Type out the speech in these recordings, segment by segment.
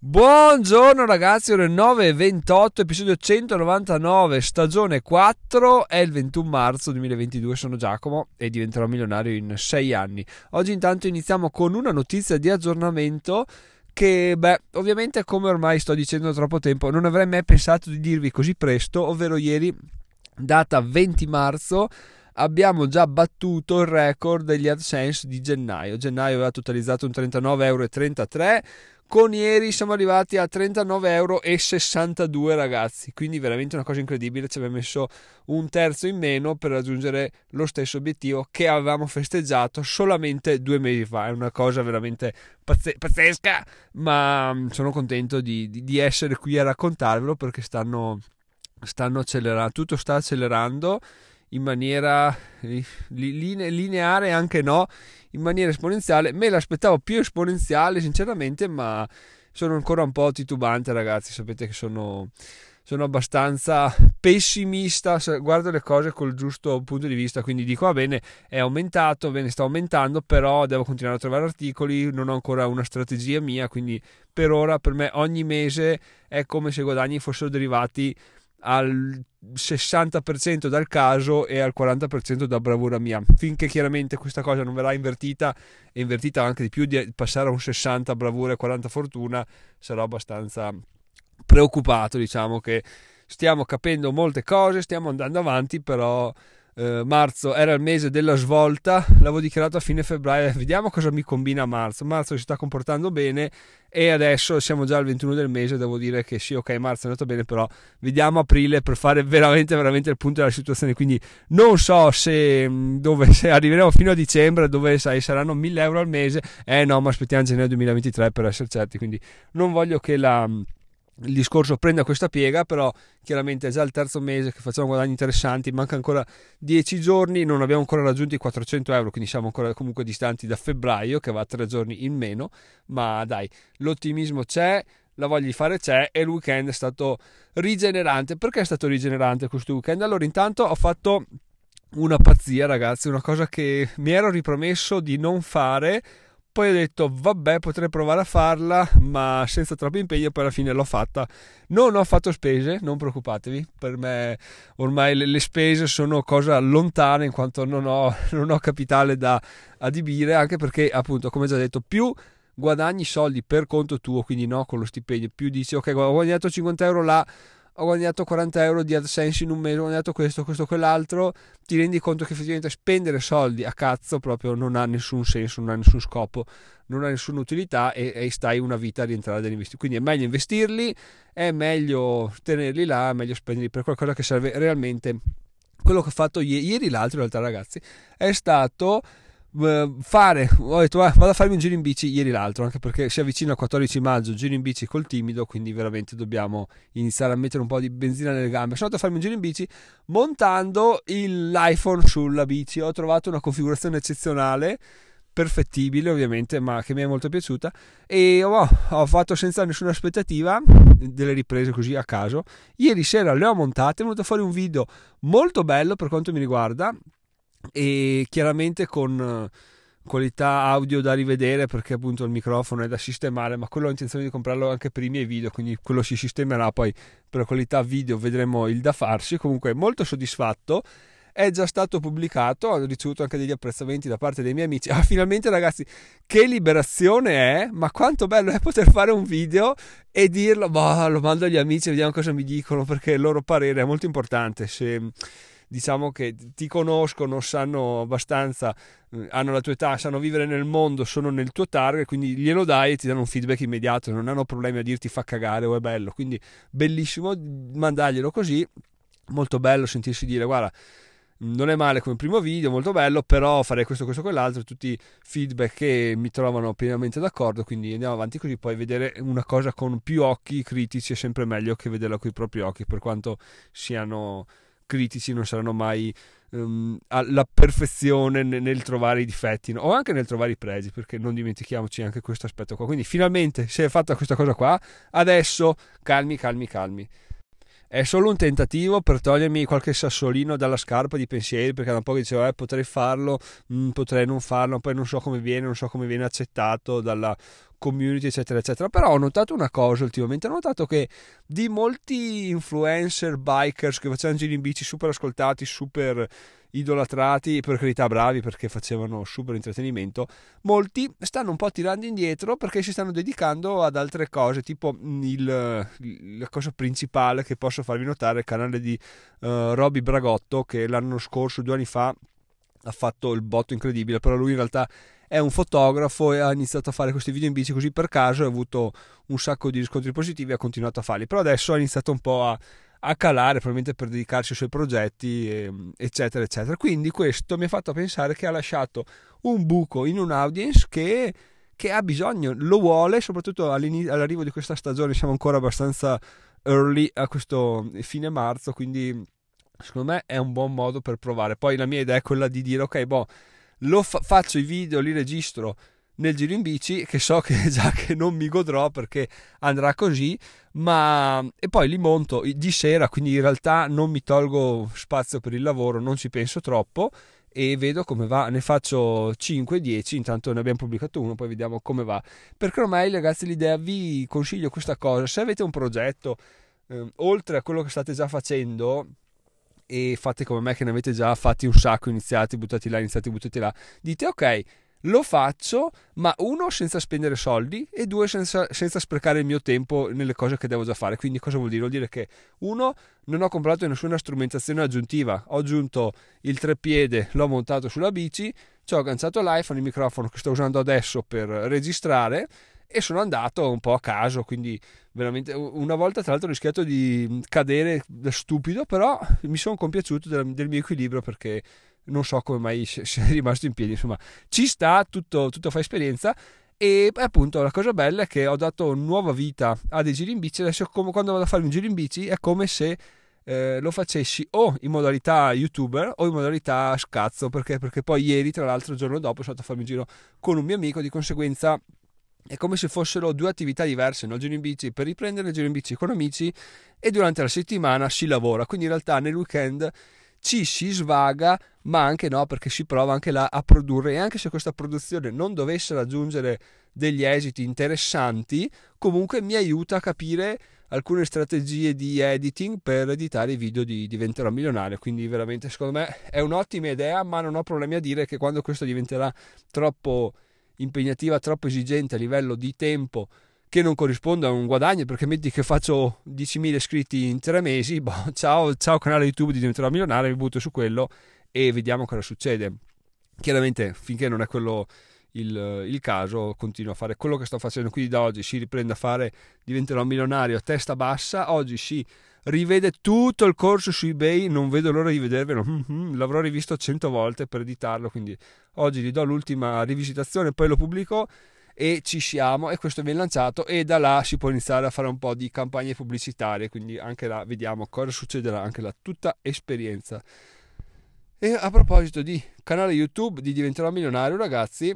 Buongiorno ragazzi, ore 9.28, episodio 199, stagione 4, è il 21 marzo 2022, sono Giacomo e diventerò milionario in 6 anni. Oggi intanto iniziamo con una notizia di aggiornamento che, beh, ovviamente come ormai sto dicendo da troppo tempo, non avrei mai pensato di dirvi così presto, ovvero ieri, data 20 marzo, abbiamo già battuto il record degli AdSense di gennaio. Gennaio aveva totalizzato un 39,33 euro con ieri siamo arrivati a 39,62 euro ragazzi. Quindi veramente una cosa incredibile. Ci abbiamo messo un terzo in meno per raggiungere lo stesso obiettivo che avevamo festeggiato solamente due mesi fa. È una cosa veramente pazze- pazzesca ma mm, sono contento di, di, di, essere qui a raccontarvelo perché stanno, stanno accelerando tutto sta accelerando in maniera linea, lineare anche no in maniera esponenziale. Me l'aspettavo più esponenziale sinceramente ma sono ancora un po' titubante ragazzi. Sapete che sono sono abbastanza pessimista, guardo le cose col giusto punto di vista, quindi dico va bene, è aumentato, bene, sta aumentando, però devo continuare a trovare articoli, non ho ancora una strategia mia, quindi per ora per me ogni mese è come se i guadagni fossero derivati al 60% dal caso e al 40% da bravura mia. Finché chiaramente questa cosa non verrà invertita e invertita anche di più di passare a un 60 bravura e 40 fortuna, sarò abbastanza preoccupato, diciamo che stiamo capendo molte cose, stiamo andando avanti, però eh, marzo era il mese della svolta, l'avevo dichiarato a fine febbraio, vediamo cosa mi combina marzo. Marzo si sta comportando bene e adesso siamo già al 21 del mese, devo dire che sì, ok, marzo è andato bene, però vediamo aprile per fare veramente, veramente il punto della situazione. Quindi non so se, mm, dove, se arriveremo fino a dicembre, dove sai, saranno 1000 euro al mese. Eh no, ma aspettiamo gennaio 2023 per essere certi, quindi non voglio che la il discorso prenda questa piega, però chiaramente è già il terzo mese che facciamo guadagni interessanti, manca ancora 10 giorni, non abbiamo ancora raggiunto i 400 euro, quindi siamo ancora comunque distanti da febbraio che va 3 giorni in meno, ma dai, l'ottimismo c'è, la voglia di fare c'è e il weekend è stato rigenerante. Perché è stato rigenerante questo weekend? Allora intanto ho fatto una pazzia ragazzi, una cosa che mi ero ripromesso di non fare poi ho detto, vabbè, potrei provare a farla, ma senza troppo impegno, poi alla fine l'ho fatta. Non ho fatto spese, non preoccupatevi, per me ormai le, le spese sono cosa lontana in quanto non ho, non ho capitale da adibire, anche perché appunto, come già detto, più guadagni soldi per conto tuo, quindi no con lo stipendio, più dici ok, ho guadagnato 50 euro là ho guadagnato 40 euro di AdSense in un mese, ho guadagnato questo, questo, quell'altro, ti rendi conto che effettivamente spendere soldi a cazzo proprio non ha nessun senso, non ha nessun scopo, non ha nessuna utilità e, e stai una vita a rientrare dall'investimento. Quindi è meglio investirli, è meglio tenerli là, è meglio spenderli per qualcosa che serve realmente. Quello che ho fatto ieri, ieri l'altro in realtà ragazzi, è stato fare, ho detto ah, vado a farmi un giro in bici. Ieri l'altro, anche perché si avvicina il 14 maggio, giro in bici col timido, quindi veramente dobbiamo iniziare a mettere un po' di benzina nelle gambe. Sono andato a farmi un giro in bici montando l'iPhone sulla bici, ho trovato una configurazione eccezionale perfettibile ovviamente ma che mi è molto piaciuta. E oh, ho fatto senza nessuna aspettativa delle riprese così a caso. Ieri sera le ho montate è venuto fuori un video molto bello per quanto mi riguarda e chiaramente con eh, qualità audio da rivedere perché appunto il microfono è da sistemare ma quello ho intenzione di comprarlo anche per i miei video quindi quello si sistemerà poi per qualità video vedremo il da farsi. Comunque molto soddisfatto. È già stato pubblicato ho ricevuto anche degli apprezzamenti da parte dei miei amici. Ah finalmente ragazzi che liberazione è ma quanto bello è poter fare un video e dirlo. Boh, lo mando agli amici vediamo cosa mi dicono perché il loro parere è molto importante. Se diciamo che ti conoscono, sanno abbastanza, eh, hanno la tua età, sanno vivere nel mondo, sono nel tuo target, quindi glielo dai e ti danno un feedback immediato, non hanno problemi a dirti fa cagare o è bello, quindi bellissimo mandarglielo così, molto bello sentirsi dire guarda non è male come primo video, molto bello, però farei questo, questo, quell'altro, tutti feedback che mi trovano pienamente d'accordo, quindi andiamo avanti così, poi vedere una cosa con più occhi critici è sempre meglio che vederla con i propri occhi, per quanto siano critici non saranno mai um, alla perfezione nel, trovare i difetti no? o anche nel trovare i pregi perché non dimentichiamoci anche questo aspetto qua. Quindi finalmente si è fatta questa cosa qua. Adesso calmi calmi calmi è solo un tentativo per togliermi qualche sassolino dalla scarpa di pensieri perché da un po' che dicevo eh, potrei farlo, mh, mm, potrei non farlo, poi non so come viene, non so come viene accettato dalla community eccetera eccetera. Però ho notato una cosa ultimamente ho notato che di molti influencer bikers che facevano giri in bici super ascoltati super idolatrati, per carità bravi perché facevano super intrattenimento, molti stanno un po' tirando indietro perché si stanno dedicando ad altre cose, tipo mm, il, la cosa principale che posso farvi notare è il canale di uh, Roby Bragotto che l'anno scorso, due anni fa, ha fatto il botto incredibile, però lui in realtà è un fotografo e ha iniziato a fare questi video in bici così per caso e ha avuto un sacco di riscontri positivi e ha continuato a farli, però adesso ha iniziato un po' a a calare probabilmente per dedicarsi ai suoi progetti eccetera eccetera. Quindi questo mi ha fatto pensare che ha lasciato un buco in un audience che, che ha bisogno lo vuole soprattutto all'arrivo di questa stagione siamo ancora abbastanza early a questo fine marzo quindi secondo me è un buon modo per provare. Poi la mia idea è quella di dire ok boh lo fa- faccio i video li registro nel giro in bici che so che già che non mi godrò perché andrà così ma e poi li monto di sera quindi in realtà non mi tolgo spazio per il lavoro non ci penso troppo e vedo come va. Ne faccio 5-10 intanto ne abbiamo pubblicato uno poi vediamo come va. Perché ormai ragazzi l'idea vi consiglio questa cosa. Se avete un progetto eh, oltre a quello che state già facendo e fate come me che ne avete già fatti un sacco iniziati buttati là iniziati buttati là dite ok lo faccio, ma uno senza spendere soldi e due senza, senza, sprecare il mio tempo nelle cose che devo già fare. Quindi cosa vuol dire? Vuol dire che uno non ho comprato nessuna strumentazione aggiuntiva, ho aggiunto il treppiede, l'ho montato sulla bici, ci ho agganciato l'iPhone, il microfono che sto usando adesso per registrare e sono andato un po' a caso, quindi veramente una volta tra l'altro ho rischiato di cadere da stupido, però mi sono compiaciuto del, del mio equilibrio perché non so come mai sia rimasto in piedi, insomma ci sta, tutto, tutto fa esperienza. E appunto la cosa bella è che ho dato nuova vita a dei giri in bici, adesso come quando vado a fare un giro in bici è come se eh, lo facessi o in modalità youtuber o in modalità scazzo, perché, perché poi ieri tra l'altro il giorno dopo sono andato a farmi un giro con un mio amico, di conseguenza è come se fossero due attività diverse, no? il giro in bici per riprendere il giro in bici con amici e durante la settimana si lavora, quindi in realtà nel weekend ci si svaga, ma anche no, perché si prova anche là a produrre e anche se questa produzione non dovesse raggiungere degli esiti interessanti, comunque mi aiuta a capire alcune strategie di editing per editare i video di Diventerò Milionario. Quindi, veramente, secondo me è un'ottima idea, ma non ho problemi a dire che quando questo diventerà troppo impegnativa, troppo esigente a livello di tempo che non corrisponde a un guadagno perché metti che faccio 10.000 iscritti in tre mesi boh, ciao, ciao canale youtube diventerò milionario mi butto su quello e vediamo cosa succede. Chiaramente finché non è quello il, il, caso continuo a fare quello che sto facendo quindi da oggi si riprende a fare diventerò milionario a testa bassa oggi si rivede tutto il corso su ebay non vedo l'ora di vedervelo mm-hmm, l'avrò rivisto 100 volte per editarlo quindi oggi gli do l'ultima rivisitazione poi lo pubblico e ci siamo e questo viene lanciato e da là si può iniziare a fare un po' di campagne pubblicitarie quindi anche là vediamo cosa succederà anche là tutta esperienza. E a proposito di canale youtube di diventerò milionario ragazzi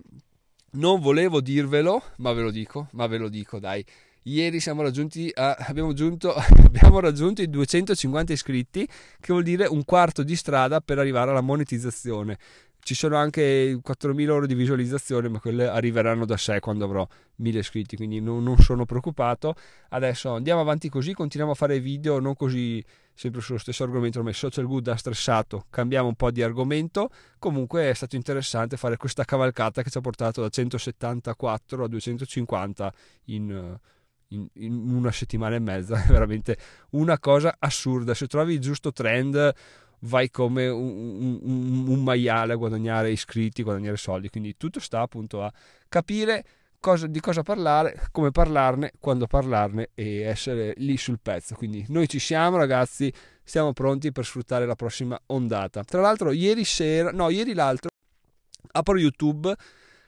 non volevo dirvelo ma ve lo dico ma ve lo dico dai. Ieri siamo raggiunti a, abbiamo, giunto, abbiamo raggiunto i 250 iscritti che vuol dire un quarto di strada per arrivare alla monetizzazione ci sono anche 4.000 ore di visualizzazione, ma quelle arriveranno da sé quando avrò 1.000 iscritti, quindi non, non, sono preoccupato. Adesso andiamo avanti così, continuiamo a fare video, non così sempre sullo stesso argomento, ormai social good ha stressato, cambiamo un po' di argomento. Comunque è stato interessante fare questa cavalcata che ci ha portato da 174 a 250 in... In, in, una settimana e mezza veramente una cosa assurda se trovi il giusto trend vai come un, un, un maiale a guadagnare iscritti, guadagnare soldi. Quindi tutto sta appunto a capire cosa, di cosa parlare, come parlarne, quando parlarne e essere lì sul pezzo. Quindi noi ci siamo ragazzi, siamo pronti per sfruttare la prossima ondata. Tra l'altro ieri sera, no ieri l'altro, apro YouTube,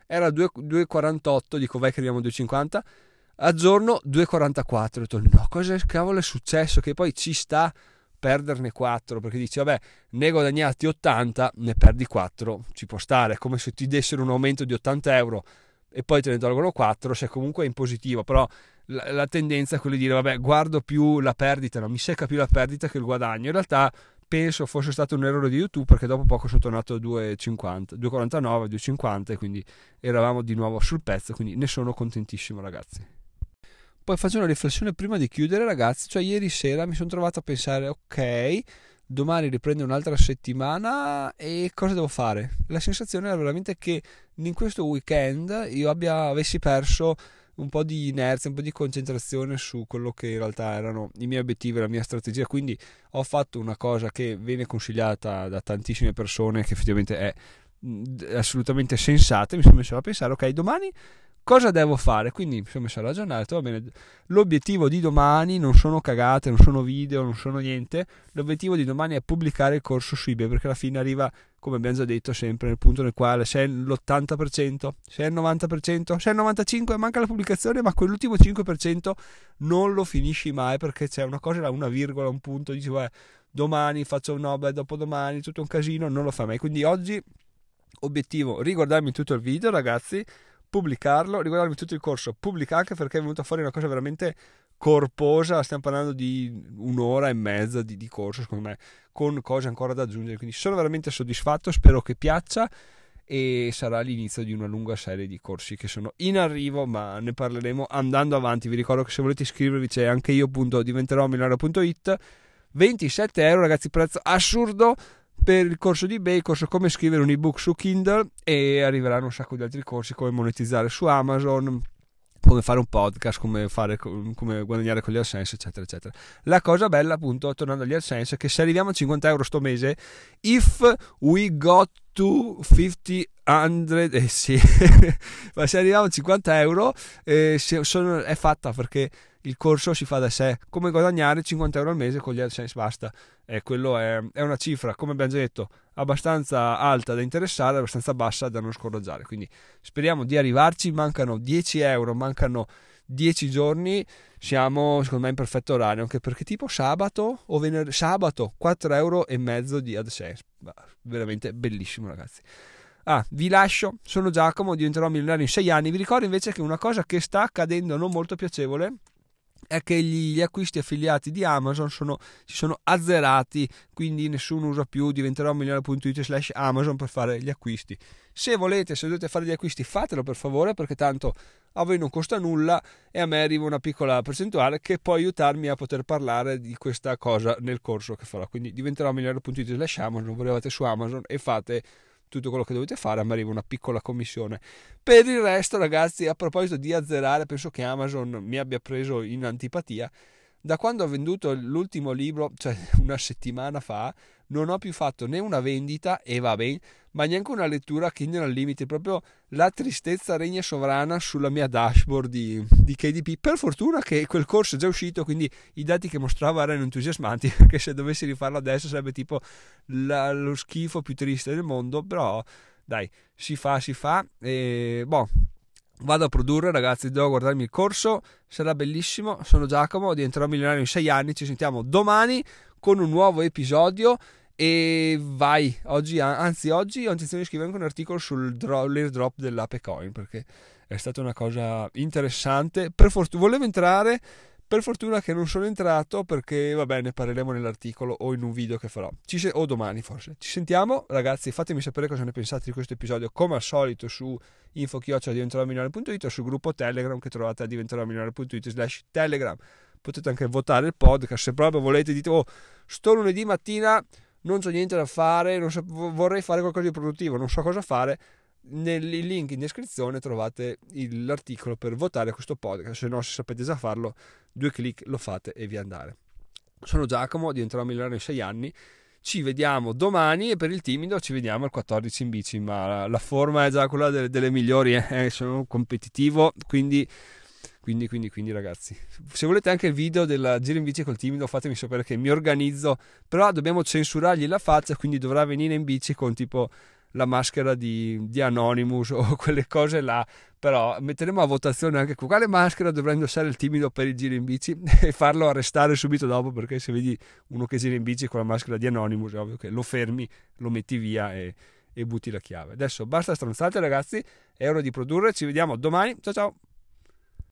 era 2,48, dico vai che arriviamo a 2,50. A giorno 2,44. Ho detto no, cosa cavolo è successo? Che poi ci sta perderne 4 perché dici vabbè ne guadagnati 80 ne perdi 4 ci può stare è come se ti dessero un aumento di 80 euro e poi te ne tolgono 4 se comunque è in positivo però la, la, tendenza è quella di dire vabbè guardo più la perdita, no? mi secca più la perdita che il guadagno. In realtà penso fosse stato un errore di YouTube perché dopo poco sono tornato a 2,50, 2,49, 2,50 e quindi eravamo di nuovo sul pezzo, quindi ne sono contentissimo ragazzi. Poi faccio una riflessione prima di chiudere ragazzi, cioè ieri sera mi sono trovato a pensare ok, domani riprende un'altra settimana e cosa devo fare? La sensazione era veramente che in questo weekend io abbia, avessi perso un po' di inerzia, un po' di concentrazione su quello che in realtà erano i miei obiettivi, la mia strategia. Quindi ho fatto una cosa che viene consigliata da tantissime persone, che effettivamente è assolutamente sensata. Mi sono messo a pensare, ok, domani cosa devo fare? Quindi mi sono messo a ragionare, va bene, l'obiettivo di domani non sono cagate, non sono video, non sono niente, l'obiettivo di domani è pubblicare il corso su eBay perché alla fine arriva, come abbiamo già detto sempre, nel punto nel quale sei l'80%, sei il 90%, sei il 95% manca la pubblicazione, ma quell'ultimo 5% non lo finisci mai perché c'è una cosa, una virgola, un punto, dici, beh, domani faccio un no, beh, dopodomani, tutto un casino, non lo fa mai. Quindi oggi obiettivo, riguardarmi tutto il video ragazzi, pubblicarlo, riguardarmi tutto il corso, pubblica anche perché è venuta fuori una cosa veramente corposa, stiamo parlando di un'ora e mezza di, di corso secondo me, con cose ancora da aggiungere, quindi sono veramente soddisfatto, spero che piaccia e sarà l'inizio di una lunga serie di corsi che sono in arrivo ma ne parleremo andando avanti. Vi ricordo che se volete iscrivervi c'è anche io appunto diventerò milionario.it 27 euro ragazzi prezzo assurdo per il corso di eBay, il corso come scrivere un ebook su Kindle e arriveranno un sacco di altri corsi come monetizzare su Amazon, come fare un podcast, come, fare, come guadagnare con gli AdSense, eccetera, eccetera. La cosa bella, appunto, tornando agli AdSense, è che se arriviamo a 50 euro sto mese, if we got to 50 100, eh sì, ma se arriviamo a 50 euro eh, sono, è fatta perché il corso si fa da sé. Come guadagnare 50 euro al mese con gli AdSense, basta. E quello è, è, una cifra, come abbiamo già detto, abbastanza alta da interessare, abbastanza bassa da non scoraggiare. Quindi speriamo di arrivarci. Mancano 10 euro, mancano 10 giorni. Siamo secondo me in perfetto orario, anche perché tipo sabato o venerdì, sabato 4 euro e mezzo di AdSense. veramente bellissimo, ragazzi. Ah, vi lascio, sono Giacomo, diventerò milionario in 6 anni. Vi ricordo invece che una cosa che sta accadendo non molto piacevole è che gli, acquisti affiliati di Amazon sono, si sono azzerati, quindi nessuno usa più diventerò milionario.it slash Amazon per fare gli acquisti. Se volete, se dovete fare gli acquisti, fatelo per favore, perché tanto a voi non costa nulla e a me arriva una piccola percentuale che può aiutarmi a poter parlare di questa cosa nel corso che farò. Quindi diventerò milionario.it slash Amazon, voi arrivate su Amazon e fate tutto quello che dovete fare, a me arriva una piccola commissione. Per il resto, ragazzi, a proposito di azzerare, penso che Amazon mi abbia preso in antipatia. Da quando ho venduto l'ultimo libro, cioè una settimana fa, non ho più fatto né una vendita, e va bene, ma neanche una lettura Kindle al limite. Proprio la tristezza regna sovrana sulla mia dashboard di, di, KDP. Per fortuna che quel corso è già uscito, quindi i dati che mostrava erano entusiasmanti, perché se dovessi rifarlo adesso sarebbe tipo la, lo schifo più triste del mondo, però dai, si fa, si fa. E boh. Vado a produrre, ragazzi. Devo guardarmi il corso. Sarà bellissimo. Sono Giacomo. Diventerò milionario in sei anni. Ci sentiamo domani con un nuovo episodio. E vai, oggi, anzi oggi ho intenzione di scrivere anche un articolo sull'airdrop dell'Ape Coin perché è stata una cosa interessante. Per fortuna volevo entrare, per fortuna che non sono entrato perché vabbè ne parleremo nell'articolo o in un video che farò. Se- o domani forse. Ci sentiamo ragazzi, fatemi sapere cosa ne pensate di questo episodio come al solito su info-diventerò o sul gruppo Telegram che trovate a diventerò slash telegram. Potete anche votare il podcast se proprio volete dite oh sto lunedì mattina non ho niente da fare, so, vorrei fare qualcosa di produttivo, non so cosa fare, nel link in descrizione trovate l'articolo per votare questo podcast, se no se sapete già farlo, due clic lo fate e vi andare. Sono Giacomo, diventerò milionario in 6 anni, ci vediamo domani e per il timido ci vediamo al 14 in bici, ma la forma è già quella delle, delle migliori, eh, sono competitivo, quindi quindi, quindi, quindi, ragazzi, se volete anche il video del giro in bici col timido, fatemi sapere che mi organizzo. Però dobbiamo censurargli la faccia, quindi dovrà venire in bici con tipo la maschera di, di Anonymous o quelle cose là. Però metteremo a votazione anche quale maschera dovrà indossare il timido per il giro in bici e farlo arrestare subito dopo. Perché se vedi uno che gira in bici con la maschera di Anonymous, è ovvio che lo fermi, lo metti via e, e butti la chiave. Adesso basta stronzate, ragazzi. È ora di produrre. Ci vediamo domani. Ciao ciao.